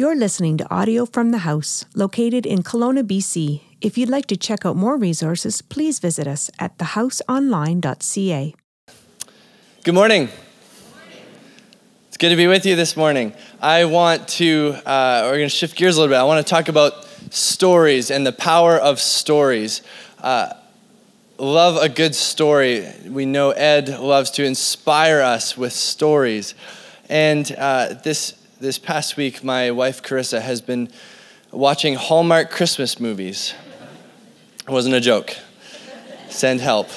You're listening to audio from the house, located in Kelowna, BC. If you'd like to check out more resources, please visit us at thehouseonline.ca. Good morning. It's good to be with you this morning. I want to, uh, we're going to shift gears a little bit. I want to talk about stories and the power of stories. Uh, love a good story. We know Ed loves to inspire us with stories. And uh, this, this past week, my wife Carissa has been watching Hallmark Christmas movies. It wasn't a joke. Send help.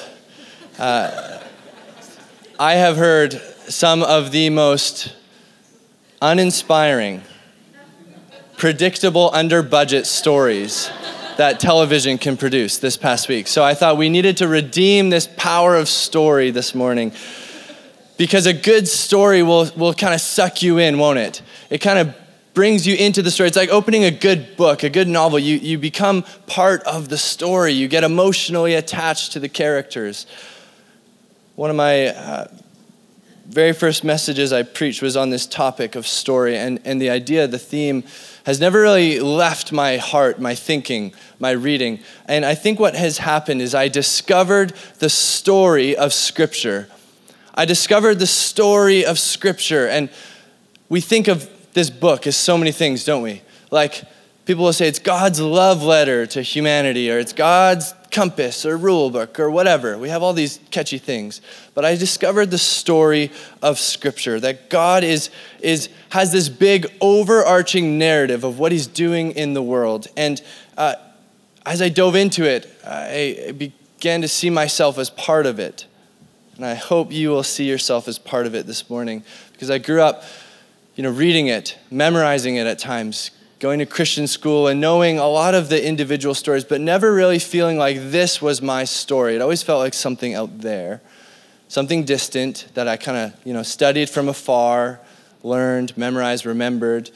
Uh, I have heard some of the most uninspiring, predictable, under budget stories that television can produce this past week. So I thought we needed to redeem this power of story this morning because a good story will, will kind of suck you in, won't it? It kind of brings you into the story. It's like opening a good book, a good novel. You, you become part of the story, you get emotionally attached to the characters. One of my uh, very first messages I preached was on this topic of story, and, and the idea, the theme, has never really left my heart, my thinking, my reading. And I think what has happened is I discovered the story of Scripture. I discovered the story of Scripture. And we think of this book is so many things, don't we? Like, people will say it's God's love letter to humanity, or it's God's compass or rule book or whatever. We have all these catchy things. But I discovered the story of Scripture that God is, is, has this big overarching narrative of what He's doing in the world. And uh, as I dove into it, I began to see myself as part of it. And I hope you will see yourself as part of it this morning because I grew up, you know, reading it, memorizing it at times, going to Christian school and knowing a lot of the individual stories, but never really feeling like this was my story. It always felt like something out there, something distant that I kind of, you know, studied from afar, learned, memorized, remembered.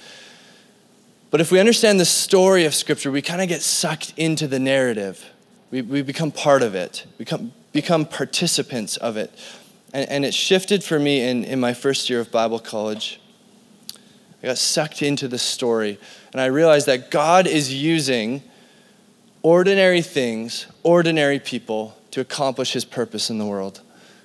But if we understand the story of Scripture, we kind of get sucked into the narrative. We, we become part of it, we become, become participants of it. And, and it shifted for me in, in my first year of Bible college. I got sucked into the story. And I realized that God is using ordinary things, ordinary people, to accomplish his purpose in the world.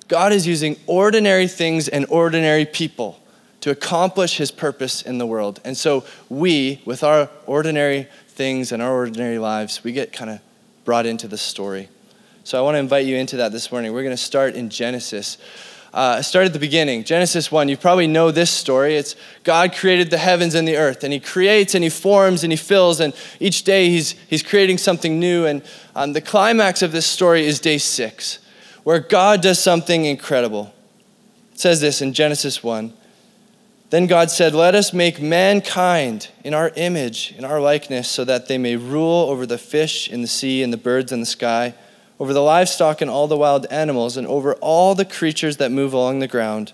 God is using ordinary things and ordinary people to accomplish his purpose in the world. And so we, with our ordinary things and our ordinary lives, we get kind of brought into the story. So I want to invite you into that this morning. We're going to start in Genesis uh, start at the beginning. Genesis 1, you probably know this story. It's God created the heavens and the earth, and He creates and He forms and He fills, and each day He's, he's creating something new. And um, the climax of this story is day six, where God does something incredible. It says this in Genesis 1. Then God said, Let us make mankind in our image, in our likeness, so that they may rule over the fish in the sea and the birds in the sky over the livestock and all the wild animals, and over all the creatures that move along the ground.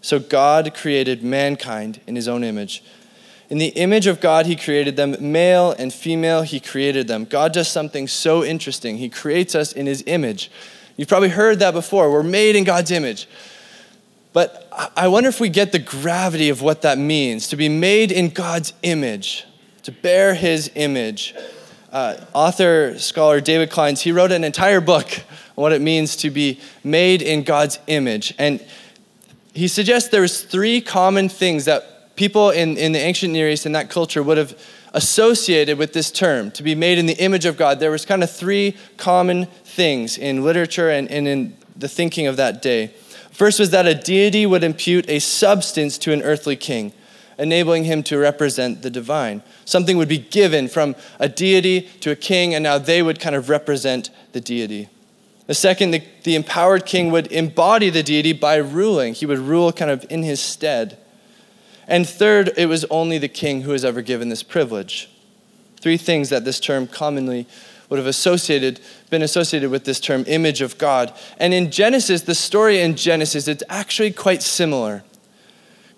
So God created mankind in his own image. In the image of God, he created them, male and female, he created them. God does something so interesting. He creates us in his image. You've probably heard that before. We're made in God's image. But I wonder if we get the gravity of what that means to be made in God's image, to bear his image uh, author, scholar David Clines, he wrote an entire book on what it means to be made in God's image. And he suggests there's three common things that people in, in the ancient Near East in that culture would have associated with this term, to be made in the image of God. There was kind of three common things in literature and, and in the thinking of that day. First was that a deity would impute a substance to an earthly king enabling him to represent the divine. Something would be given from a deity to a king, and now they would kind of represent the deity. The second, the, the empowered king would embody the deity by ruling. He would rule kind of in his stead. And third, it was only the king who was ever given this privilege. Three things that this term commonly would have associated, been associated with this term, image of God. And in Genesis, the story in Genesis, it's actually quite similar.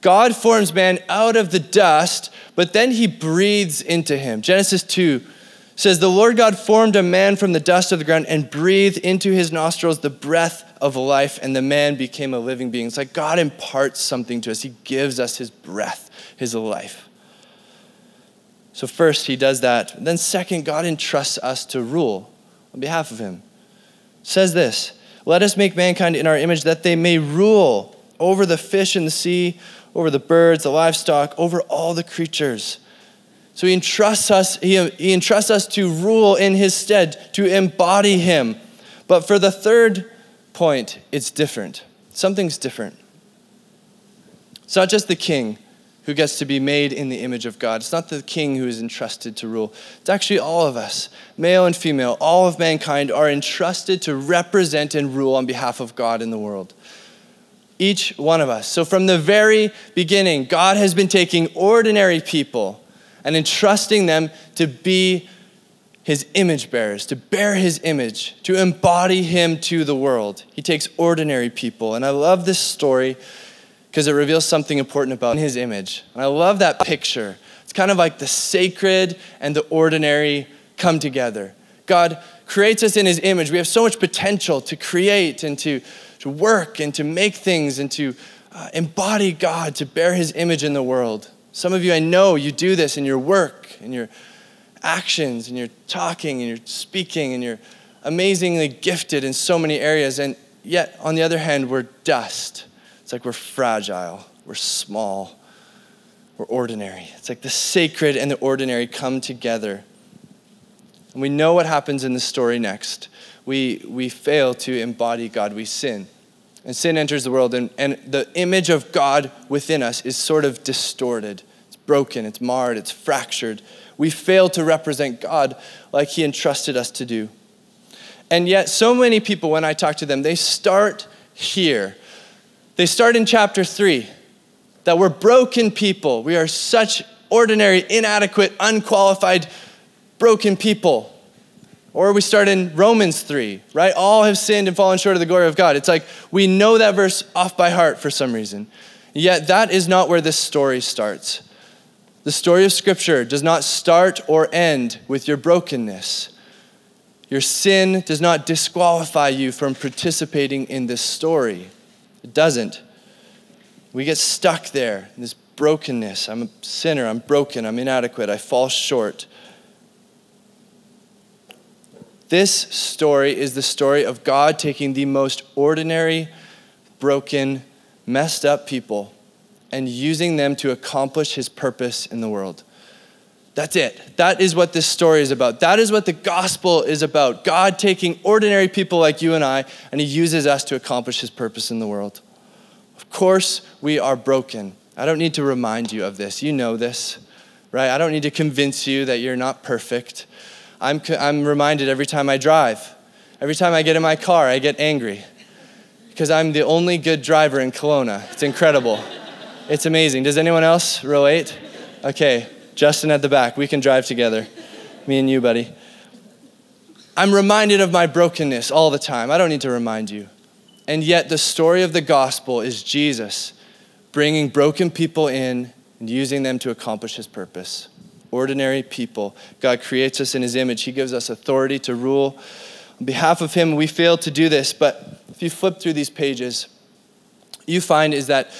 God forms man out of the dust, but then he breathes into him. Genesis 2 says, The Lord God formed a man from the dust of the ground and breathed into his nostrils the breath of life, and the man became a living being. It's like God imparts something to us, he gives us his breath, his life. So, first, he does that. Then, second, God entrusts us to rule on behalf of him. It says this Let us make mankind in our image that they may rule over the fish in the sea, over the birds, the livestock, over all the creatures. So he entrusts us, he, he entrusts us to rule in his stead, to embody him. But for the third point, it's different. Something's different. It's not just the king who gets to be made in the image of God. It's not the king who is entrusted to rule. It's actually all of us, male and female, all of mankind are entrusted to represent and rule on behalf of God in the world. Each one of us. So from the very beginning, God has been taking ordinary people and entrusting them to be his image bearers, to bear his image, to embody him to the world. He takes ordinary people. And I love this story because it reveals something important about his image. And I love that picture. It's kind of like the sacred and the ordinary come together. God creates us in his image. We have so much potential to create and to, to work and to make things and to uh, embody God, to bear his image in the world. Some of you, I know you do this in your work, in your actions, in your talking, in your speaking, and you're amazingly gifted in so many areas. And yet, on the other hand, we're dust. It's like we're fragile, we're small, we're ordinary. It's like the sacred and the ordinary come together. And we know what happens in the story next. We, we fail to embody God, we sin and sin enters the world, and, and the image of God within us is sort of distorted. It's broken, it's marred, it's fractured. We fail to represent God like He entrusted us to do. And yet, so many people, when I talk to them, they start here. They start in chapter three that we're broken people. We are such ordinary, inadequate, unqualified, broken people. Or we start in Romans 3, right? All have sinned and fallen short of the glory of God. It's like we know that verse off by heart for some reason. Yet that is not where this story starts. The story of Scripture does not start or end with your brokenness. Your sin does not disqualify you from participating in this story. It doesn't. We get stuck there in this brokenness. I'm a sinner. I'm broken. I'm inadequate. I fall short. This story is the story of God taking the most ordinary, broken, messed up people and using them to accomplish his purpose in the world. That's it. That is what this story is about. That is what the gospel is about. God taking ordinary people like you and I, and he uses us to accomplish his purpose in the world. Of course, we are broken. I don't need to remind you of this. You know this, right? I don't need to convince you that you're not perfect. I'm, I'm reminded every time I drive. Every time I get in my car, I get angry because I'm the only good driver in Kelowna. It's incredible. It's amazing. Does anyone else relate? Okay, Justin at the back. We can drive together. Me and you, buddy. I'm reminded of my brokenness all the time. I don't need to remind you. And yet, the story of the gospel is Jesus bringing broken people in and using them to accomplish his purpose ordinary people. God creates us in his image, he gives us authority to rule. On behalf of him, we fail to do this, but if you flip through these pages, you find is that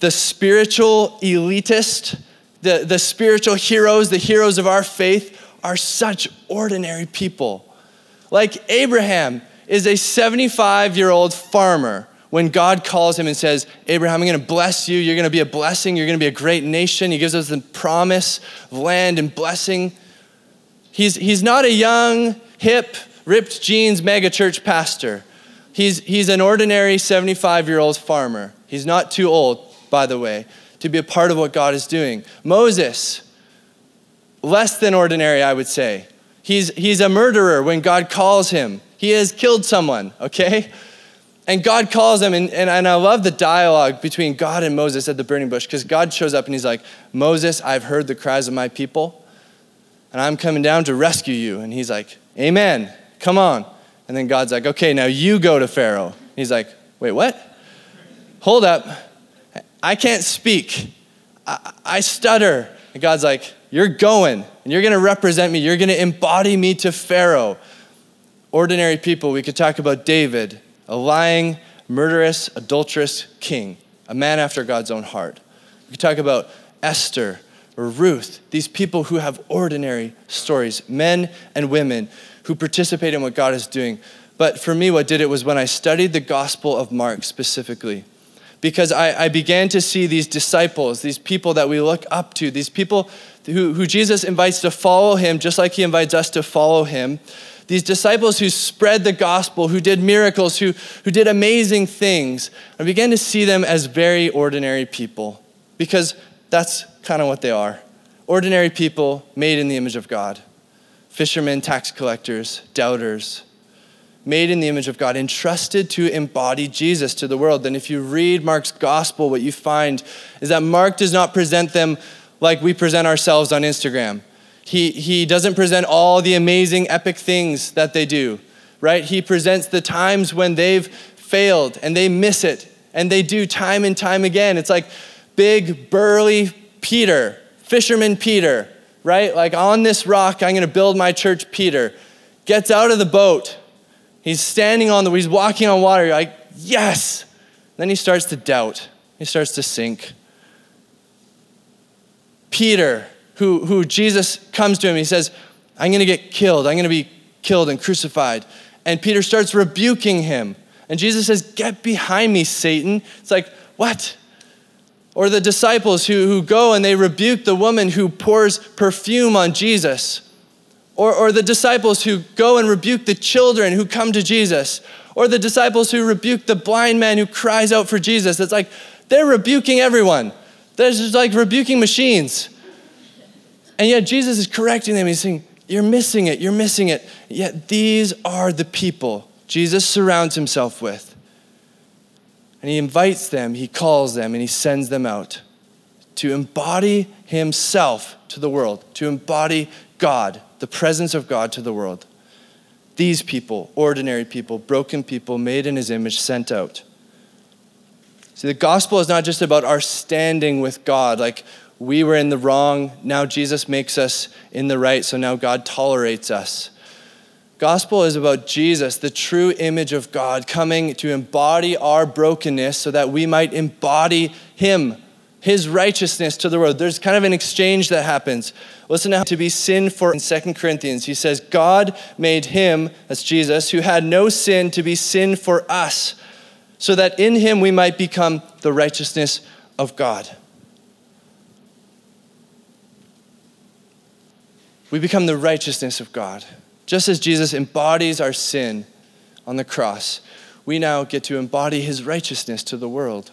the spiritual elitist, the, the spiritual heroes, the heroes of our faith, are such ordinary people. Like Abraham is a 75 year old farmer when God calls him and says, Abraham, I'm going to bless you. You're going to be a blessing. You're going to be a great nation. He gives us the promise of land and blessing. He's, he's not a young, hip, ripped jeans mega church pastor. He's, he's an ordinary 75 year old farmer. He's not too old, by the way, to be a part of what God is doing. Moses, less than ordinary, I would say. He's, he's a murderer when God calls him. He has killed someone, okay? And God calls them, and, and, and I love the dialogue between God and Moses at the burning bush because God shows up and he's like, Moses, I've heard the cries of my people, and I'm coming down to rescue you. And he's like, Amen, come on. And then God's like, Okay, now you go to Pharaoh. He's like, Wait, what? Hold up. I can't speak, I, I stutter. And God's like, You're going, and you're going to represent me, you're going to embody me to Pharaoh. Ordinary people, we could talk about David a lying, murderous, adulterous king, a man after God's own heart. We could talk about Esther, or Ruth, these people who have ordinary stories, men and women who participate in what God is doing. But for me, what did it was when I studied the Gospel of Mark specifically. Because I, I began to see these disciples, these people that we look up to, these people who, who Jesus invites to follow him, just like he invites us to follow him. These disciples who spread the gospel, who did miracles, who, who did amazing things. I began to see them as very ordinary people because that's kind of what they are ordinary people made in the image of God fishermen, tax collectors, doubters, made in the image of God, entrusted to embody Jesus to the world. And if you read Mark's gospel, what you find is that Mark does not present them like we present ourselves on Instagram. He, he doesn't present all the amazing, epic things that they do, right? He presents the times when they've failed and they miss it and they do time and time again. It's like big, burly Peter, fisherman Peter, right? Like on this rock, I'm going to build my church, Peter. Gets out of the boat. He's standing on the, he's walking on water. You're like, yes. Then he starts to doubt. He starts to sink. Peter, who, who Jesus comes to him, he says, I'm going to get killed. I'm going to be killed and crucified. And Peter starts rebuking him. And Jesus says, Get behind me, Satan. It's like, what? Or the disciples who, who go and they rebuke the woman who pours perfume on Jesus. Or, or the disciples who go and rebuke the children who come to Jesus. Or the disciples who rebuke the blind man who cries out for Jesus. It's like they're rebuking everyone. They're just like rebuking machines. And yet Jesus is correcting them. He's saying, You're missing it, you're missing it. Yet these are the people Jesus surrounds himself with. And he invites them, he calls them, and he sends them out to embody himself to the world, to embody God, the presence of God to the world. These people, ordinary people, broken people, made in his image, sent out. See, the gospel is not just about our standing with God, like we were in the wrong, now Jesus makes us in the right, so now God tolerates us. Gospel is about Jesus, the true image of God, coming to embody our brokenness so that we might embody Him, His righteousness to the world. There's kind of an exchange that happens. Listen to to be sin for in 2 Corinthians. He says, God made Him, that's Jesus, who had no sin, to be sin for us, so that in Him we might become the righteousness of God. We become the righteousness of God. Just as Jesus embodies our sin on the cross, we now get to embody his righteousness to the world.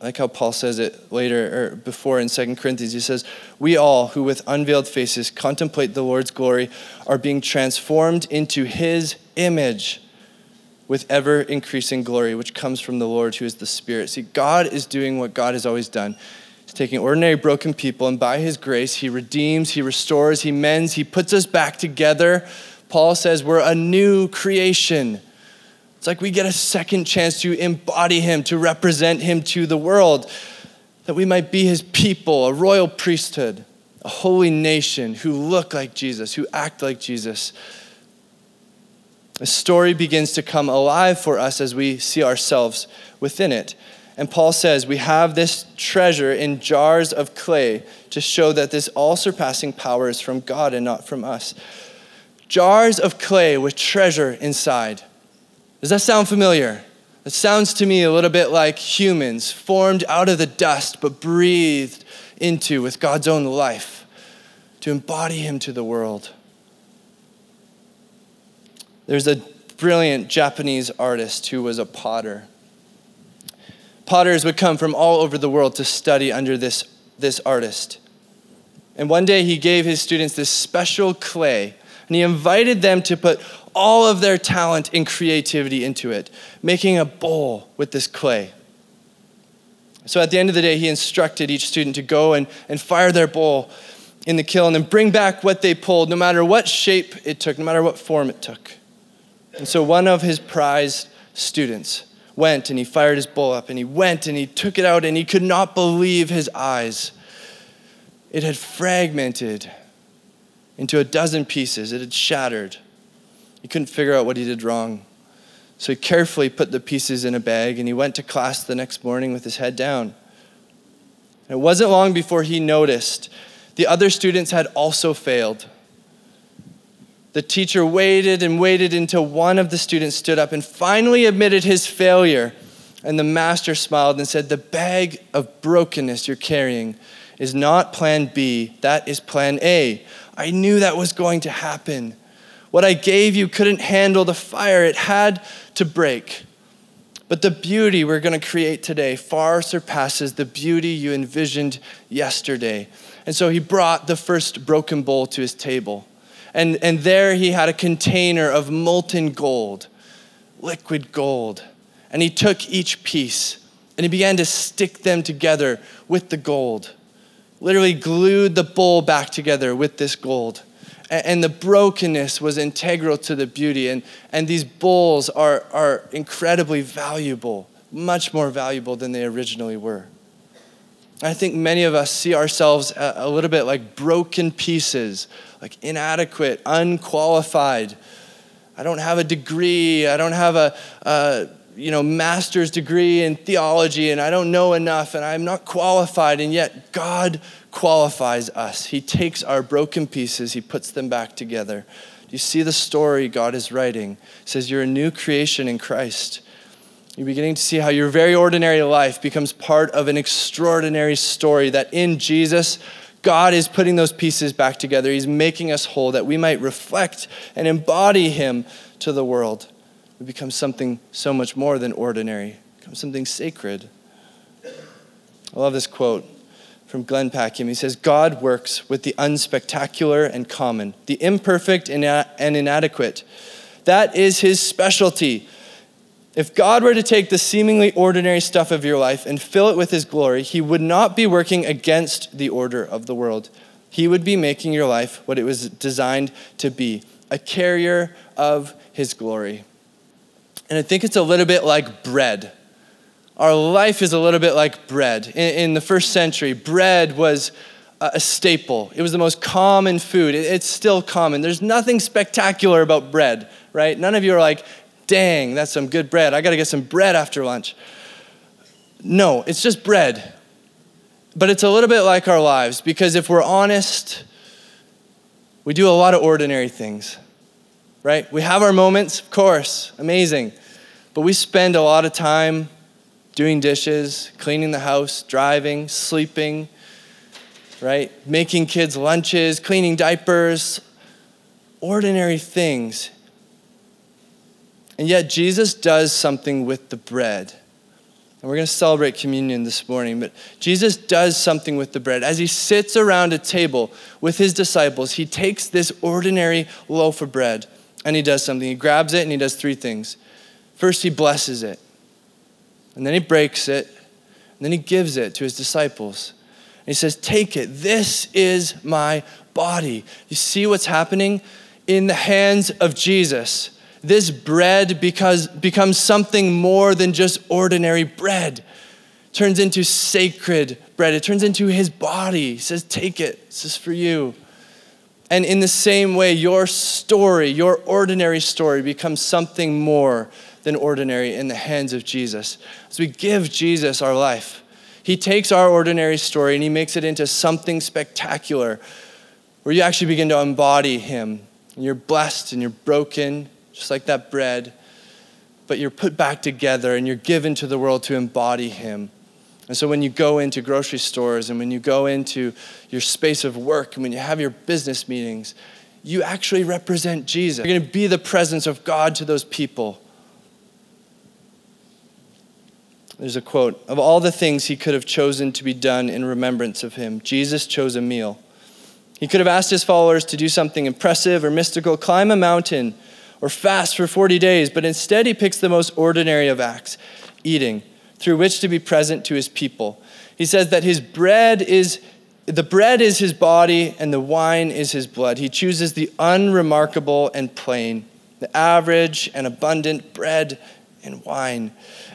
I like how Paul says it later or before in 2 Corinthians. He says, We all who with unveiled faces contemplate the Lord's glory are being transformed into his image with ever increasing glory, which comes from the Lord who is the Spirit. See, God is doing what God has always done taking ordinary broken people, and by his grace, he redeems, he restores, he mends, he puts us back together. Paul says we're a new creation. It's like we get a second chance to embody him, to represent him to the world, that we might be his people, a royal priesthood, a holy nation who look like Jesus, who act like Jesus. The story begins to come alive for us as we see ourselves within it. And Paul says, We have this treasure in jars of clay to show that this all surpassing power is from God and not from us. Jars of clay with treasure inside. Does that sound familiar? It sounds to me a little bit like humans formed out of the dust but breathed into with God's own life to embody Him to the world. There's a brilliant Japanese artist who was a potter Potters would come from all over the world to study under this, this artist. And one day he gave his students this special clay, and he invited them to put all of their talent and creativity into it, making a bowl with this clay. So at the end of the day, he instructed each student to go and, and fire their bowl in the kiln and bring back what they pulled, no matter what shape it took, no matter what form it took. And so one of his prized students went and he fired his bowl up and he went and he took it out and he could not believe his eyes. It had fragmented into a dozen pieces, it had shattered. He couldn't figure out what he did wrong. So he carefully put the pieces in a bag and he went to class the next morning with his head down. It wasn't long before he noticed the other students had also failed. The teacher waited and waited until one of the students stood up and finally admitted his failure. And the master smiled and said, The bag of brokenness you're carrying is not plan B, that is plan A. I knew that was going to happen. What I gave you couldn't handle the fire, it had to break. But the beauty we're going to create today far surpasses the beauty you envisioned yesterday. And so he brought the first broken bowl to his table. And, and there he had a container of molten gold, liquid gold. And he took each piece and he began to stick them together with the gold. Literally glued the bowl back together with this gold and the brokenness was integral to the beauty. And, and these bowls are, are incredibly valuable, much more valuable than they originally were. I think many of us see ourselves a, a little bit like broken pieces, like inadequate, unqualified. I don't have a degree. I don't have a, a you know master's degree in theology, and I don't know enough, and I'm not qualified. And yet God qualifies us. He takes our broken pieces, He puts them back together. You see the story God is writing? He says, You're a new creation in Christ. You're beginning to see how your very ordinary life becomes part of an extraordinary story that in Jesus, God is putting those pieces back together. He's making us whole that we might reflect and embody Him to the world. We become something so much more than ordinary, become something sacred. I love this quote from Glenn Packiam. He says, God works with the unspectacular and common, the imperfect and inadequate. That is his specialty. If God were to take the seemingly ordinary stuff of your life and fill it with his glory, he would not be working against the order of the world. He would be making your life what it was designed to be a carrier of his glory. And I think it's a little bit like bread our life is a little bit like bread. In, in the first century, bread was a staple. It was the most common food. It, it's still common. There's nothing spectacular about bread, right? None of you are like, dang, that's some good bread. I got to get some bread after lunch. No, it's just bread. But it's a little bit like our lives because if we're honest, we do a lot of ordinary things, right? We have our moments, of course, amazing. But we spend a lot of time doing dishes, cleaning the house, driving, sleeping, right? Making kids lunches, cleaning diapers, ordinary things. And yet, Jesus does something with the bread. And we're going to celebrate communion this morning, but Jesus does something with the bread. As he sits around a table with his disciples, he takes this ordinary loaf of bread and he does something. He grabs it and he does three things. First, he blesses it. And then he breaks it, and then he gives it to his disciples. And he says, Take it. This is my body. You see what's happening? In the hands of Jesus, this bread because, becomes something more than just ordinary bread. It turns into sacred bread. It turns into his body. He says, Take it. This is for you. And in the same way, your story, your ordinary story, becomes something more than ordinary in the hands of Jesus. As we give Jesus our life, He takes our ordinary story and He makes it into something spectacular where you actually begin to embody Him. And you're blessed and you're broken, just like that bread, but you're put back together and you're given to the world to embody Him. And so when you go into grocery stores and when you go into your space of work and when you have your business meetings, you actually represent Jesus. You're going to be the presence of God to those people. There's a quote Of all the things he could have chosen to be done in remembrance of him, Jesus chose a meal. He could have asked his followers to do something impressive or mystical, climb a mountain, or fast for 40 days, but instead he picks the most ordinary of acts eating, through which to be present to his people. He says that his bread is the bread is his body and the wine is his blood. He chooses the unremarkable and plain, the average and abundant bread and wine.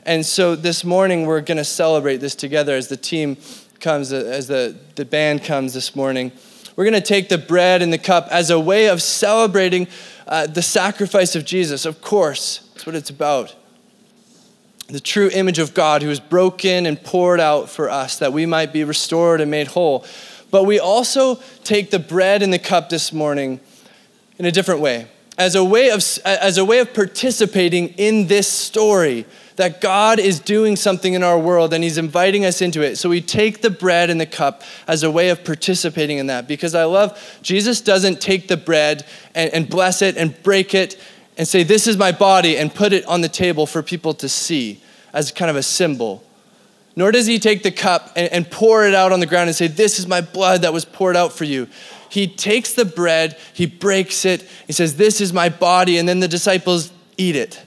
And so this morning we're going to celebrate this together as the team comes, as the, the band comes this morning. We're going to take the bread and the cup as a way of celebrating uh, the sacrifice of Jesus. Of course, that's what it's about. the true image of God who is broken and poured out for us that we might be restored and made whole. But we also take the bread and the cup this morning in a different way, as a way of, as a way of participating in this story that God is doing something in our world and He's inviting us into it. So we take the bread and the cup as a way of participating in that because I love Jesus doesn't take the bread and, and bless it and break it and say, This is my body, and put it on the table for people to see as kind of a symbol. Nor does he take the cup and, and, pour it out on the ground and say, This is my blood that was poured out for you. He takes the bread, he breaks it, he says, This is my body, and then the disciples eat it.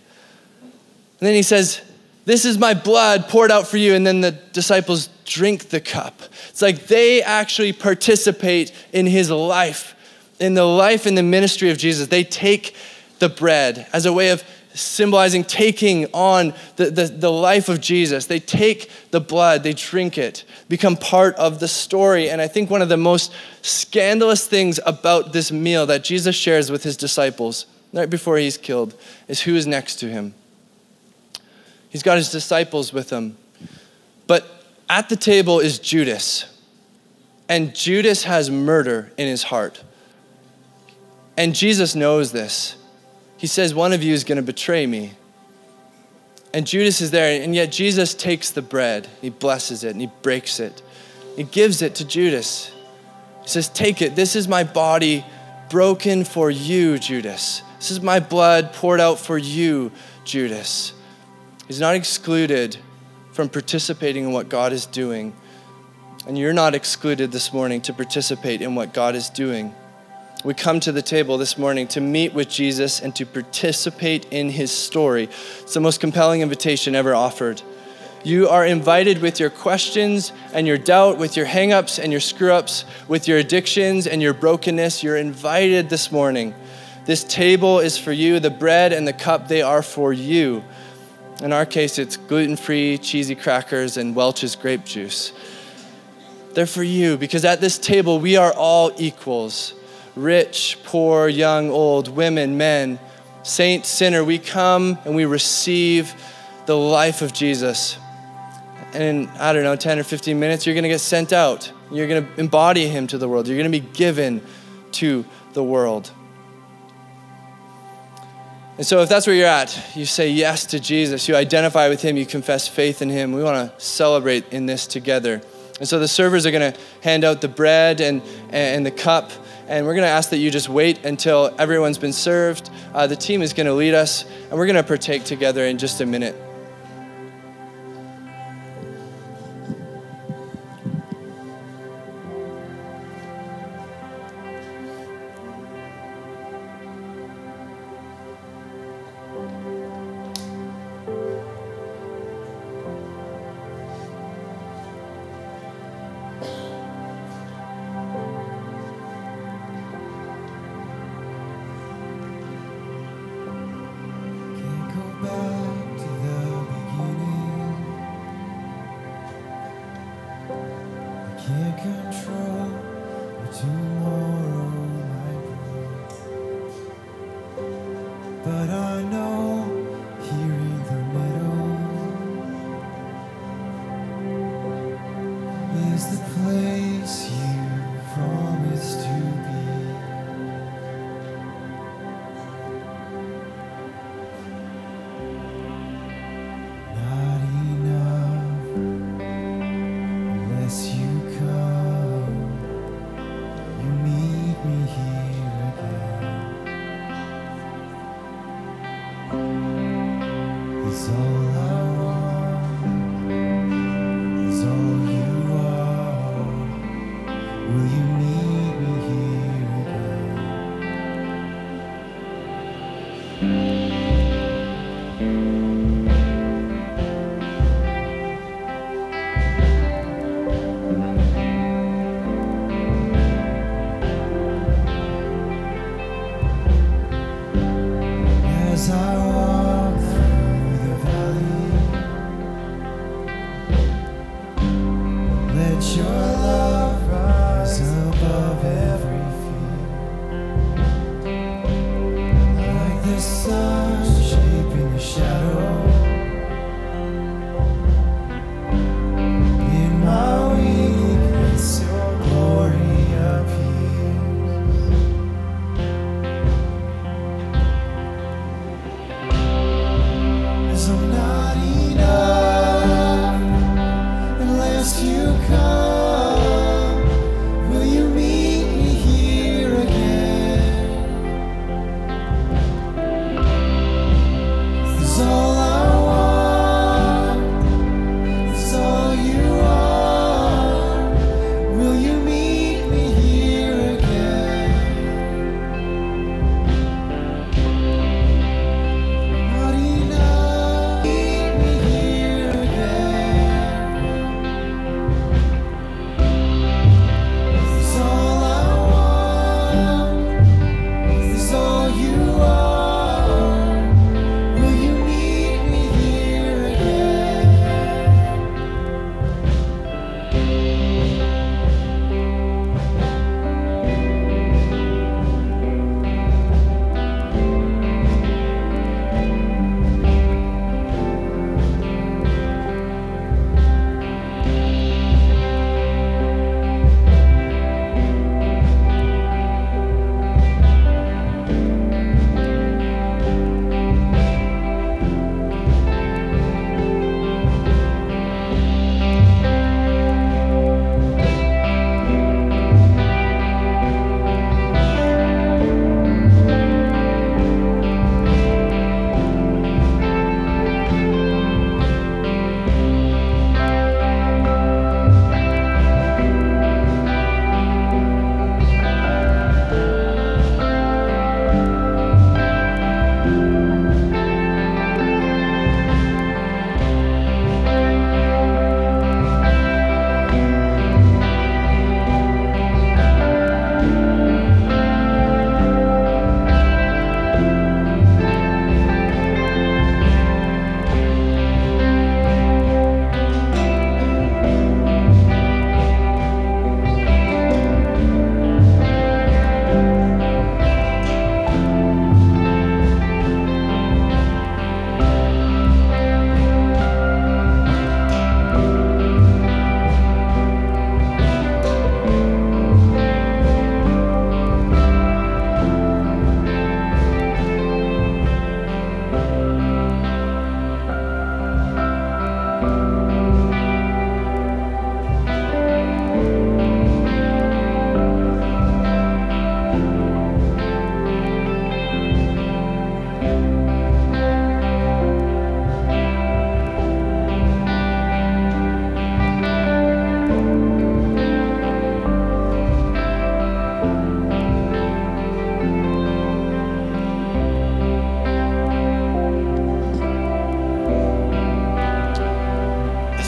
And then he says, This is my blood poured out for you, and then the disciples drink the cup. It's like they actually participate in his life, in the life and the ministry of Jesus. They take the bread as a way of symbolizing taking on the, the, the, life of Jesus. They take the blood, they drink it, become part of the story. And I think one of the most scandalous things about this meal that Jesus shares with his disciples right before he's killed is who is next to him. He's got his disciples with him. But at the table is Judas. And Judas has murder in his heart. And Jesus knows this. He says, One of you is going to betray me. And Judas is there, and yet Jesus takes the bread, he blesses it, and he breaks it. He gives it to Judas. He says, Take it. This is my body broken for you, Judas. This is my blood poured out for you, Judas. He's not excluded from participating in what God is doing. And you're not excluded this morning to participate in what God is doing we come to the table this morning to meet with Jesus and to participate in his story. It's the most compelling invitation ever offered. You are invited with your questions and your doubt, with your hangups and your screw ups, with your addictions and your brokenness. You're invited this morning. This table is for you. The bread and the cup, they are for you. In our case, it's gluten free, cheesy crackers, and Welch's grape juice. They're for you because at this table, we are all equals rich, poor, young, old, women, men, saint, sinner, we come and we receive the life of Jesus. And in, I don't know, 10 or 15 minutes, you're going to get sent out. You're going to embody him to the world. You're going to be given to the world. And so, if that's where you're at, you say yes to Jesus, you identify with him, you confess faith in him. We want to celebrate in this together. And so, the servers are going to hand out the bread and, and the cup and we're going to ask that you just wait until everyone's been served. Uh, the team is going to lead us, and we're going to partake together in just a minute. Can't control tomorrow.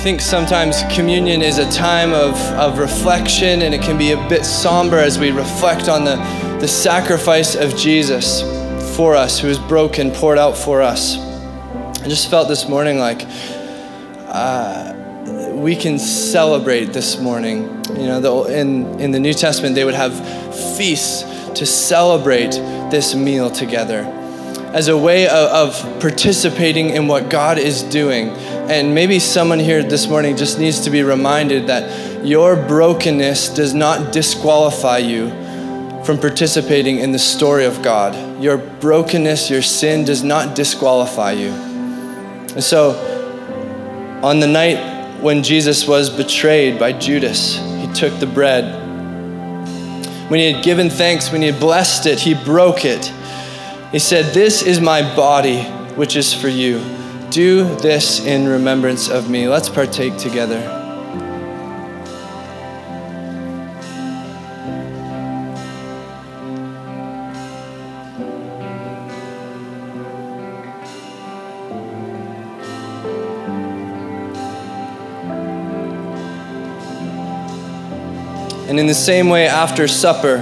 Think sometimes communion is a time of, of reflection and it can be a bit somber as we reflect on the, the sacrifice of Jesus for us, who was broken, poured out for us. I just felt this morning like uh, we can celebrate this morning. You know, the, in, in the New Testament, they would have feasts to celebrate this meal together as a way of, of participating in what God is doing. And maybe someone here this morning just needs to be reminded that your brokenness does not disqualify you from participating in the story of God. Your brokenness, your sin does not disqualify you. And so, on the night when Jesus was betrayed by Judas, he took the bread. When he had given thanks, when he had blessed it, he broke it. He said, This is my body, which is for you. Do this in remembrance of me. Let's partake together. And in the same way, after supper,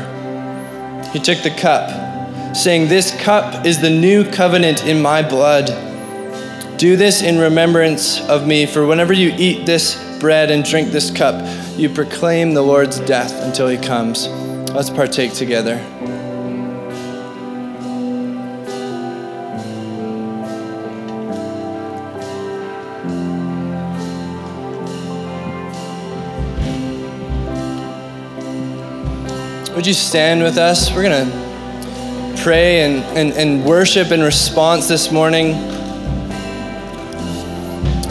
he took the cup, saying, This cup is the new covenant in my blood. Do this in remembrance of me, for whenever you eat this bread and drink this cup, you proclaim the Lord's death until he comes. Let's partake together. Would you stand with us? We're going to pray and, and, and worship in response this morning.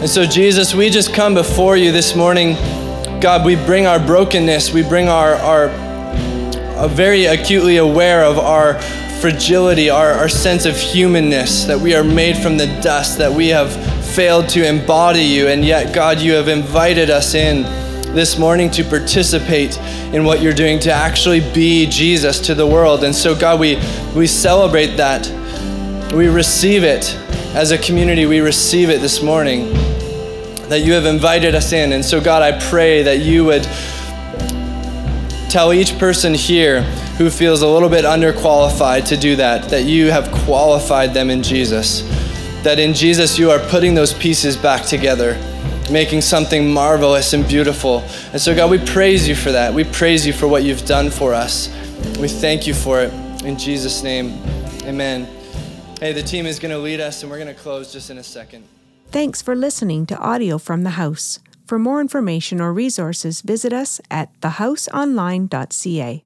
And so, Jesus, we just come before you this morning. God, we bring our brokenness, we bring our, our uh, very acutely aware of our fragility, our, our sense of humanness, that we are made from the dust, that we have failed to embody you, and yet, God, you have invited us in this morning to participate in what you're doing, to actually be Jesus to the world. And so, God, we, we celebrate that. We receive it as a community. We receive it this morning that you have invited us in. And so, God, I pray that you would tell each person here who feels a little bit underqualified to do that, that you have qualified them in Jesus. That in Jesus you are putting those pieces back together making something marvelous and beautiful. And so, God, we praise you for that. We praise you for what you've done for us. We thank you for it. In Jesus' name, amen. Hey, the team is going to lead us, and we're going to close just in a second. Thanks for listening to audio from the house. For more information or resources, visit us at thehouseonline.ca.